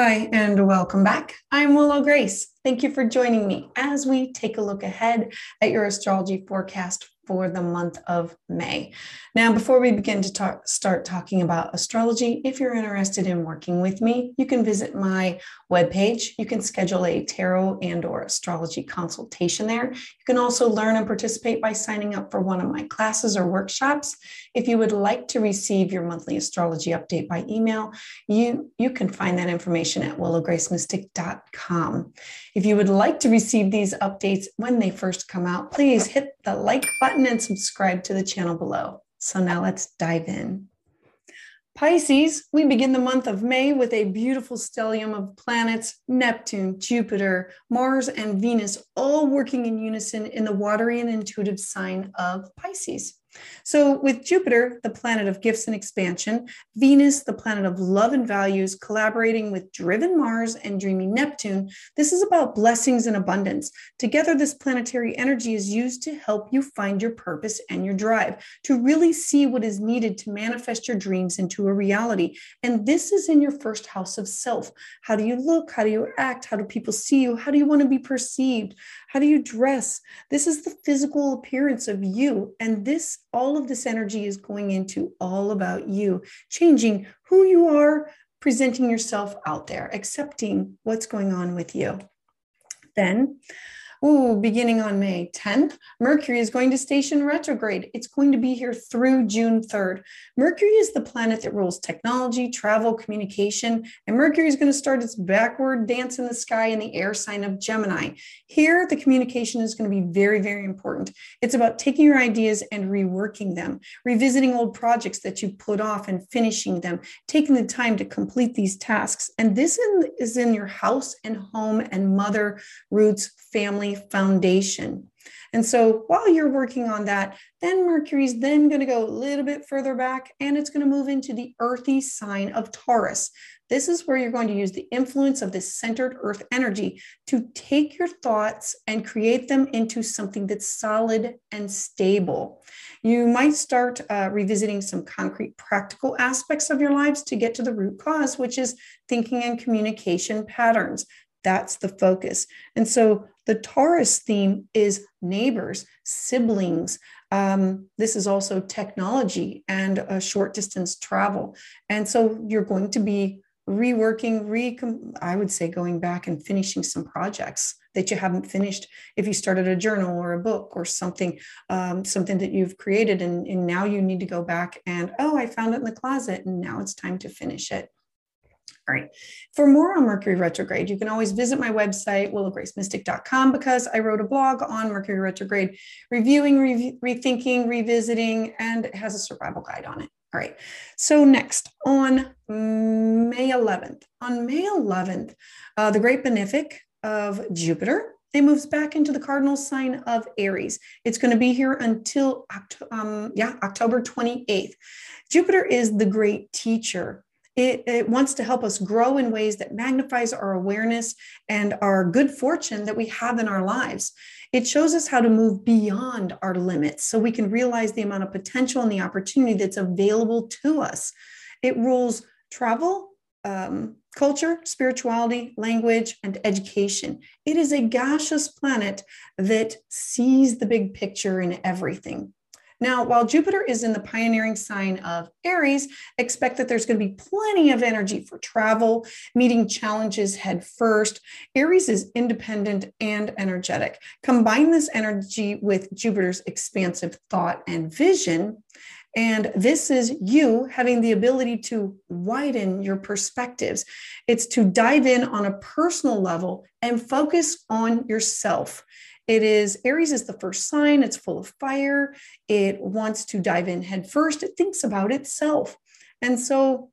Hi, and welcome back. I'm Willow Grace. Thank you for joining me as we take a look ahead at your astrology forecast for the month of May. Now, before we begin to talk, start talking about astrology, if you're interested in working with me, you can visit my webpage. You can schedule a tarot and or astrology consultation there. You can also learn and participate by signing up for one of my classes or workshops. If you would like to receive your monthly astrology update by email, you, you can find that information at willowgracemystic.com. If you would like to receive these updates when they first come out, please hit the like button and subscribe to the channel below. So now let's dive in. Pisces, we begin the month of May with a beautiful stellium of planets Neptune, Jupiter, Mars, and Venus, all working in unison in the watery and intuitive sign of Pisces. So, with Jupiter, the planet of gifts and expansion, Venus, the planet of love and values, collaborating with driven Mars and dreamy Neptune, this is about blessings and abundance. Together, this planetary energy is used to help you find your purpose and your drive, to really see what is needed to manifest your dreams into a reality. And this is in your first house of self. How do you look? How do you act? How do people see you? How do you want to be perceived? How do you dress? This is the physical appearance of you. And this, all of this energy is going into all about you, changing who you are, presenting yourself out there, accepting what's going on with you. Then, Ooh, beginning on May 10th, Mercury is going to station retrograde. It's going to be here through June 3rd. Mercury is the planet that rules technology, travel, communication, and Mercury is going to start its backward dance in the sky in the air sign of Gemini. Here, the communication is going to be very, very important. It's about taking your ideas and reworking them, revisiting old projects that you put off and finishing them, taking the time to complete these tasks. And this is in your house and home and mother roots family foundation. And so while you're working on that, then Mercury's then going to go a little bit further back and it's going to move into the earthy sign of Taurus. This is where you're going to use the influence of this centered earth energy to take your thoughts and create them into something that's solid and stable. You might start uh, revisiting some concrete, practical aspects of your lives to get to the root cause, which is thinking and communication patterns. That's the focus. And so the Taurus theme is neighbors, siblings. Um, this is also technology and a short distance travel. And so you're going to be reworking, re I would say going back and finishing some projects that you haven't finished if you started a journal or a book or something um, something that you've created and, and now you need to go back and oh i found it in the closet and now it's time to finish it all right. For more on Mercury retrograde, you can always visit my website, willowgracemystic.com, because I wrote a blog on Mercury retrograde, reviewing, re- rethinking, revisiting, and it has a survival guide on it. All right. So, next on May 11th, on May 11th, uh, the great benefic of Jupiter it moves back into the cardinal sign of Aries. It's going to be here until um, yeah, October 28th. Jupiter is the great teacher. It, it, wants to help us grow in ways that magnifies our awareness and our good fortune that we have in our lives. It shows us how to move beyond our limits so we can realize the amount of potential and the opportunity that's available to us. It rules travel, um, culture, spirituality, language, and education. It is a gaseous planet that sees the big picture in everything. Now, while Jupiter is in the pioneering sign of Aries, expect that there's going to be plenty of energy for travel, meeting challenges head first. Aries is independent and energetic. Combine this energy with Jupiter's expansive thought and vision. And this is you having the ability to widen your perspectives. It's to dive in on a personal level and focus on yourself. It is Aries is the first sign. It's full of fire. It wants to dive in head first. It thinks about itself. And so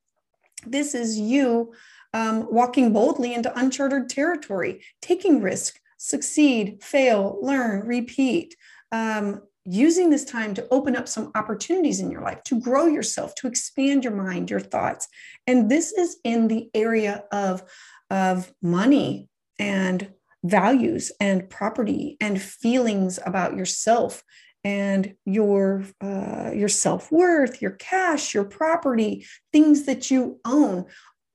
this is you um, walking boldly into uncharted territory, taking risk, succeed, fail, learn, repeat. Um, using this time to open up some opportunities in your life, to grow yourself, to expand your mind, your thoughts. And this is in the area of, of money and values and property and feelings about yourself and your uh, your self-worth your cash your property things that you own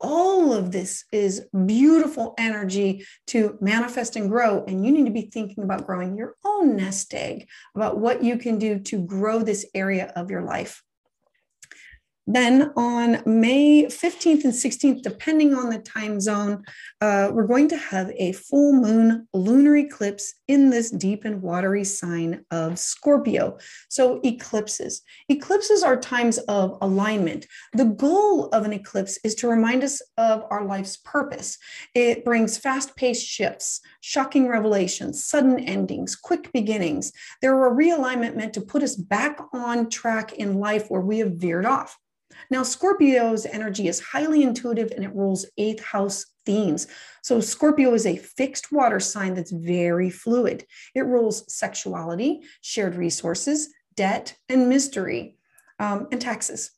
all of this is beautiful energy to manifest and grow. And you need to be thinking about growing your own nest egg, about what you can do to grow this area of your life. Then on May 15th and 16th, depending on the time zone, uh, we're going to have a full moon lunar eclipse in this deep and watery sign of Scorpio. So, eclipses. Eclipses are times of alignment. The goal of an eclipse is to remind us of our life's purpose. It brings fast paced shifts, shocking revelations, sudden endings, quick beginnings. They're a realignment meant to put us back on track in life where we have veered off. Now, Scorpio's energy is highly intuitive and it rules eighth house themes. So, Scorpio is a fixed water sign that's very fluid. It rules sexuality, shared resources, debt, and mystery, um, and taxes.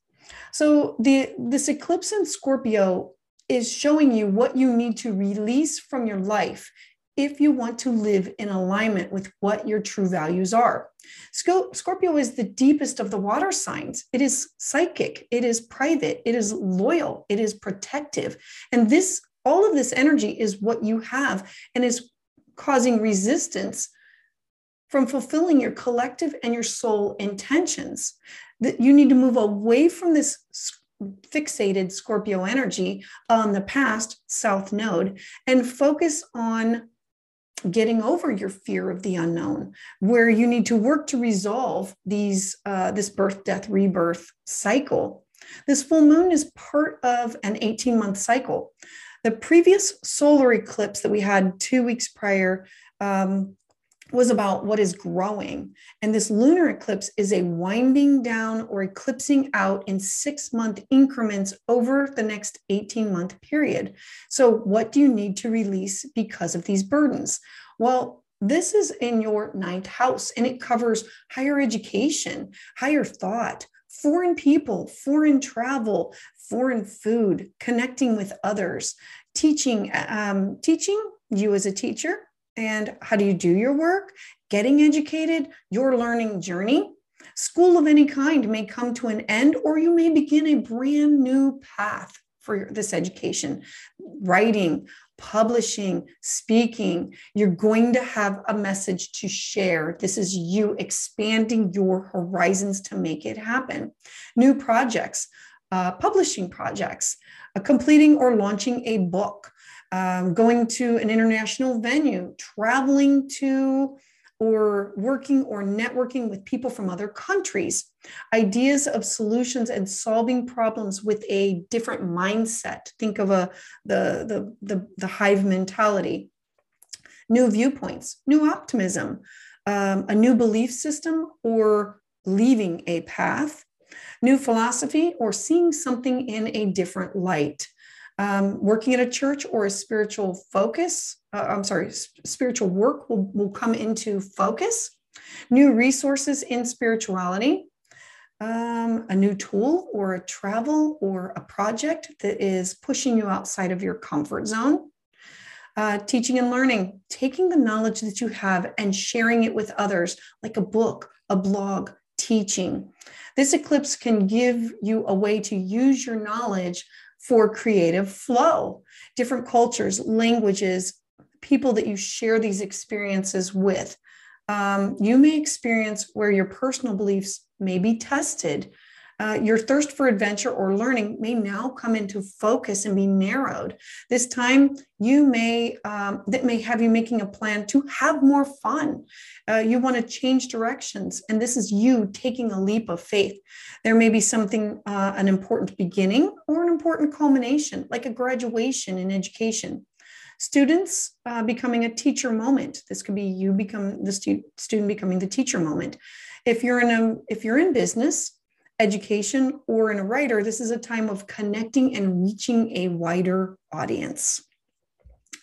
So, the, this eclipse in Scorpio is showing you what you need to release from your life if you want to live in alignment with what your true values are. Scorpio is the deepest of the water signs. It is psychic, it is private, it is loyal, it is protective. And this all of this energy is what you have and is causing resistance from fulfilling your collective and your soul intentions. That you need to move away from this fixated Scorpio energy on the past, South Node, and focus on getting over your fear of the unknown where you need to work to resolve these uh, this birth death rebirth cycle. This full moon is part of an 18 month cycle. The previous solar eclipse that we had two weeks prior um, was about what is growing. And this lunar eclipse is a winding down or eclipsing out in six month increments over the next 18 month period. So, what do you need to release because of these burdens? Well, this is in your ninth house and it covers higher education, higher thought, foreign people, foreign travel, foreign food, connecting with others, teaching, um, teaching you as a teacher, and how do you do your work, getting educated, your learning journey. School of any kind may come to an end, or you may begin a brand new path for this education. Writing, publishing, speaking, you're going to have a message to share. This is you expanding your horizons to make it happen. New projects, uh, publishing projects, uh, completing or launching a book, um, going to an international venue, traveling to or working or networking with people from other countries, ideas of solutions and solving problems with a different mindset. Think of a the, the, the, the hive mentality, new viewpoints, new optimism, um, a new belief system, or leaving a path, new philosophy, or seeing something in a different light um, working at a church or a spiritual focus, uh, I'm sorry, spiritual work will, will come into focus, new resources in spirituality, um, a new tool or a travel or a project that is pushing you outside of your comfort zone. Uh, teaching and learning, taking the knowledge that you have and sharing it with others, like a book, a blog, teaching. This eclipse can give you a way to use your knowledge for creative flow, different cultures, languages, people that you share these experiences with. Um, you may experience where your personal beliefs may be tested uh, your thirst for adventure or learning may now come into focus and be narrowed. This time, you may um, that may have you making a plan to have more fun. Uh, you want to change directions, and this is you taking a leap of faith. There may be something, uh, an important beginning or an important culmination, like a graduation in education students uh, becoming a teacher moment this could be you become the stu- student becoming the teacher moment if you're in a if you're in business education or in a writer, this is a time of connecting and reaching a wider audience.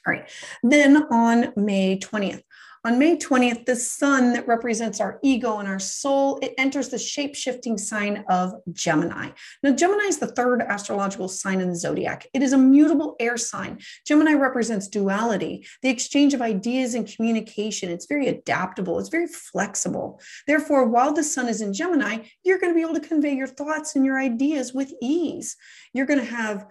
All right. Then on May 20th, On May 20th, the sun that represents our ego and our soul, it enters the shape-shifting sign of Gemini. Now, Gemini is the third astrological sign in the zodiac. It is a mutable air sign. Gemini represents duality, the exchange of ideas and communication. It's very adaptable, it's very flexible. Therefore, while the sun is in Gemini, you're going to be able to convey your thoughts and your ideas with ease. You're going to have,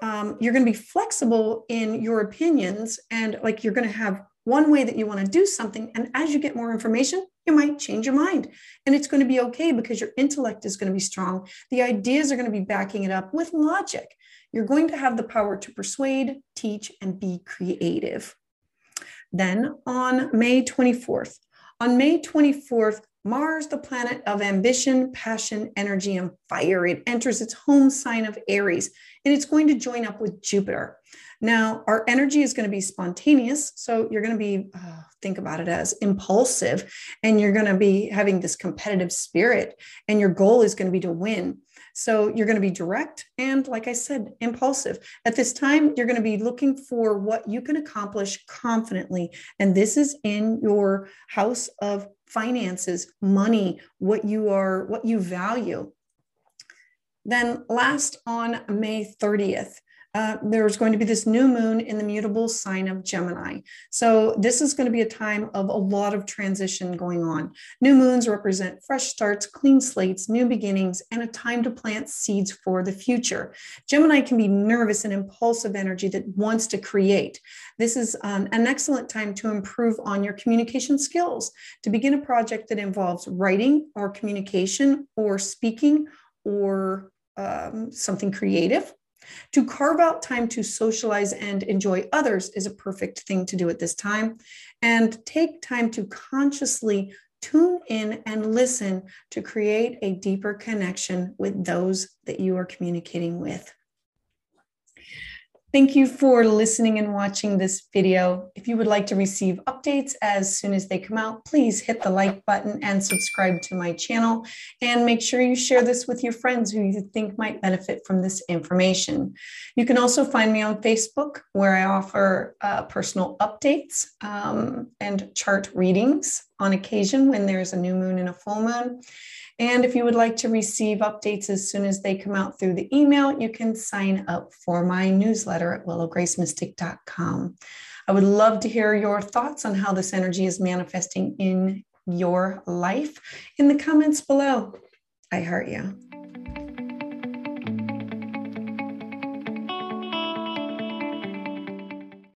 um, you're going to be flexible in your opinions and like you're going to have one way that you want to do something. And as you get more information, you might change your mind. And it's going to be okay because your intellect is going to be strong. The ideas are going to be backing it up with logic. You're going to have the power to persuade, teach, and be creative. Then on May 24th, on May 24th, Mars, the planet of ambition, passion, energy, and fire, it enters its home sign of Aries, and it's going to join up with Jupiter. Now, our energy is going to be spontaneous. So you're going to be, uh, think about it as impulsive, and you're going to be having this competitive spirit, and your goal is going to be to win. So you're going to be direct and, like I said, impulsive. At this time, you're going to be looking for what you can accomplish confidently. And this is in your house of finances, money, what you are, what you value. Then, last on May 30th, uh, there's going to be this new moon in the mutable sign of Gemini. So, this is going to be a time of a lot of transition going on. New moons represent fresh starts, clean slates, new beginnings, and a time to plant seeds for the future. Gemini can be nervous and impulsive energy that wants to create. This is um, an excellent time to improve on your communication skills, to begin a project that involves writing or communication or speaking or um, something creative to carve out time to socialize and enjoy others is a perfect thing to do at this time. And take time to consciously tune in and listen to create a deeper connection with those that you are communicating with. Thank you for listening and watching this video. If you would like to receive updates as soon as they come out, please hit the like button and subscribe to my channel. And make sure you share this with your friends who you think might benefit from this information. You can also find me on Facebook, where I offer uh, personal updates um, and chart readings on occasion when there's a new moon and a full moon. And if you would like to receive updates as soon as they come out through the email, you can sign up for my newsletter at willowgracemystic.com. I would love to hear your thoughts on how this energy is manifesting in your life in the comments below. I heart you.